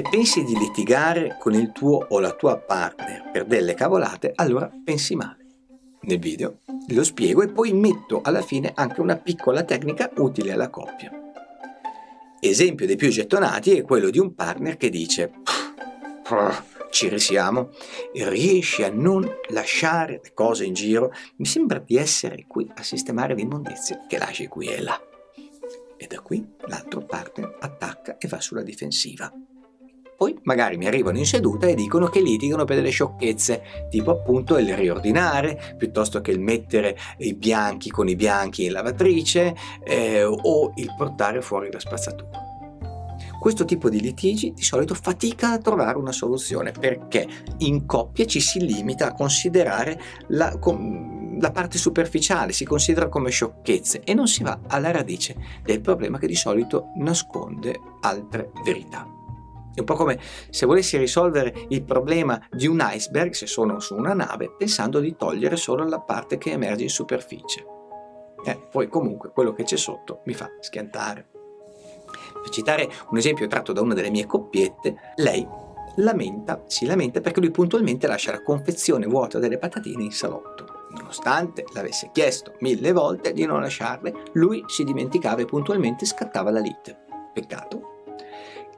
Se pensi di litigare con il tuo o la tua partner per delle cavolate, allora pensi male. Nel video lo spiego e poi metto alla fine anche una piccola tecnica utile alla coppia. Esempio dei più gettonati è quello di un partner che dice ci risiamo, riesci a non lasciare le cose in giro, mi sembra di essere qui a sistemare l'immondizia che lasci qui e là. E da qui l'altro partner attacca e va sulla difensiva. Poi magari mi arrivano in seduta e dicono che litigano per delle sciocchezze, tipo appunto il riordinare, piuttosto che il mettere i bianchi con i bianchi in lavatrice eh, o il portare fuori la spazzatura. Questo tipo di litigi di solito fatica a trovare una soluzione perché in coppia ci si limita a considerare la, la parte superficiale, si considera come sciocchezze e non si va alla radice del problema che di solito nasconde altre verità. È un po' come se volessi risolvere il problema di un iceberg se sono su una nave pensando di togliere solo la parte che emerge in superficie. Eh, poi comunque quello che c'è sotto mi fa schiantare. Per citare un esempio tratto da una delle mie coppiette, lei lamenta, si lamenta perché lui puntualmente lascia la confezione vuota delle patatine in salotto. Nonostante l'avesse chiesto mille volte di non lasciarle, lui si dimenticava e puntualmente scattava la lite. Peccato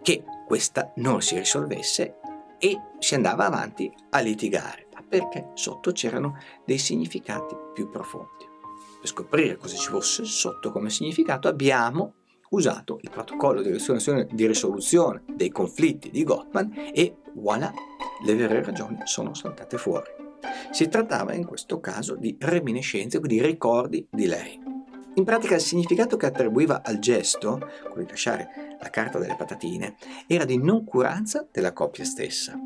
che questa non si risolvesse e si andava avanti a litigare, perché sotto c'erano dei significati più profondi. Per scoprire cosa ci fosse sotto come significato abbiamo usato il protocollo di risoluzione dei conflitti di Gottman e voilà, le vere ragioni sono saltate fuori. Si trattava in questo caso di reminiscenze, quindi ricordi di lei. In pratica il significato che attribuiva al gesto, quello di lasciare la carta delle patatine, era di noncuranza della coppia stessa.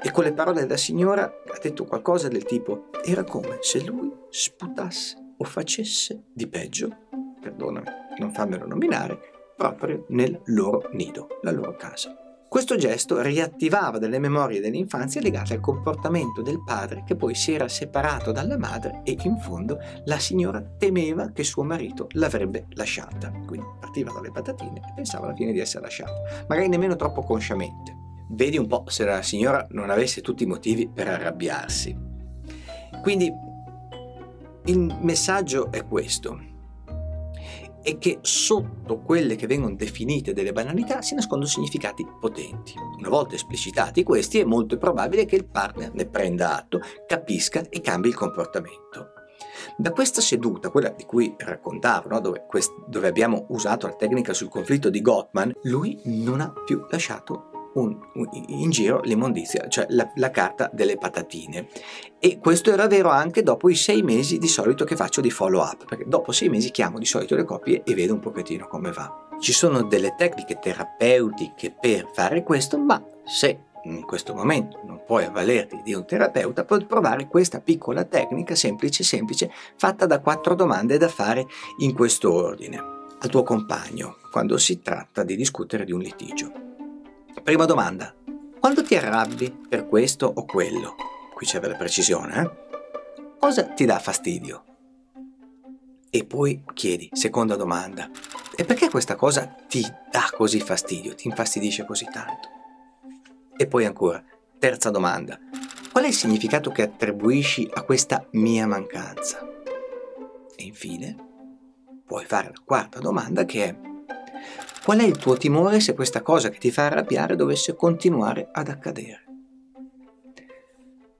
E con le parole della signora ha detto qualcosa del tipo era come se lui sputasse o facesse di peggio, perdonami, non fammelo nominare, proprio nel loro nido, la loro casa. Questo gesto riattivava delle memorie dell'infanzia legate al comportamento del padre che poi si era separato dalla madre e in fondo la signora temeva che suo marito l'avrebbe lasciata. Quindi partiva dalle patatine e pensava alla fine di essere lasciato, magari nemmeno troppo consciamente. Vedi un po' se la signora non avesse tutti i motivi per arrabbiarsi. Quindi il messaggio è questo è che sotto quelle che vengono definite delle banalità si nascondono significati potenti. Una volta esplicitati questi è molto probabile che il partner ne prenda atto, capisca e cambi il comportamento. Da questa seduta, quella di cui raccontavo, no? dove, quest- dove abbiamo usato la tecnica sul conflitto di Gottman, lui non ha più lasciato un, un, in giro l'immondizia, cioè la, la, carta delle patatine. E questo era vero anche dopo i sei mesi di solito che faccio di follow up, perché dopo sei mesi chiamo di solito le coppie e vedo un pochettino come va. Ci sono delle tecniche terapeutiche per fare questo, ma se in questo momento non puoi avvalerti di un terapeuta, puoi provare questa piccola tecnica semplice semplice fatta da quattro domande da fare in questo ordine al tuo compagno quando si tratta di discutere di un litigio. Prima domanda. Quando ti arrabbi per questo o quello? Qui c'è della precisione, eh? Cosa ti dà fastidio? E poi chiedi, seconda domanda, e perché questa cosa ti dà così fastidio, ti infastidisce così tanto? E poi ancora, terza domanda, qual è il significato che attribuisci a questa mia mancanza? E infine, puoi fare la quarta domanda che è, Qual è il tuo timore se questa cosa che ti fa arrabbiare dovesse continuare ad accadere?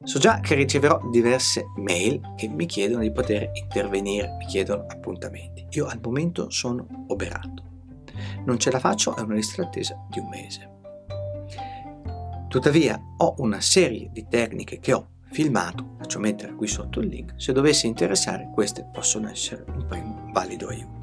So già che riceverò diverse mail che mi chiedono di poter intervenire, mi chiedono appuntamenti. Io al momento sono oberato. Non ce la faccio, è una lista d'attesa di un mese. Tuttavia ho una serie di tecniche che ho filmato, faccio mettere qui sotto il link, se dovesse interessare queste possono essere un valido aiuto.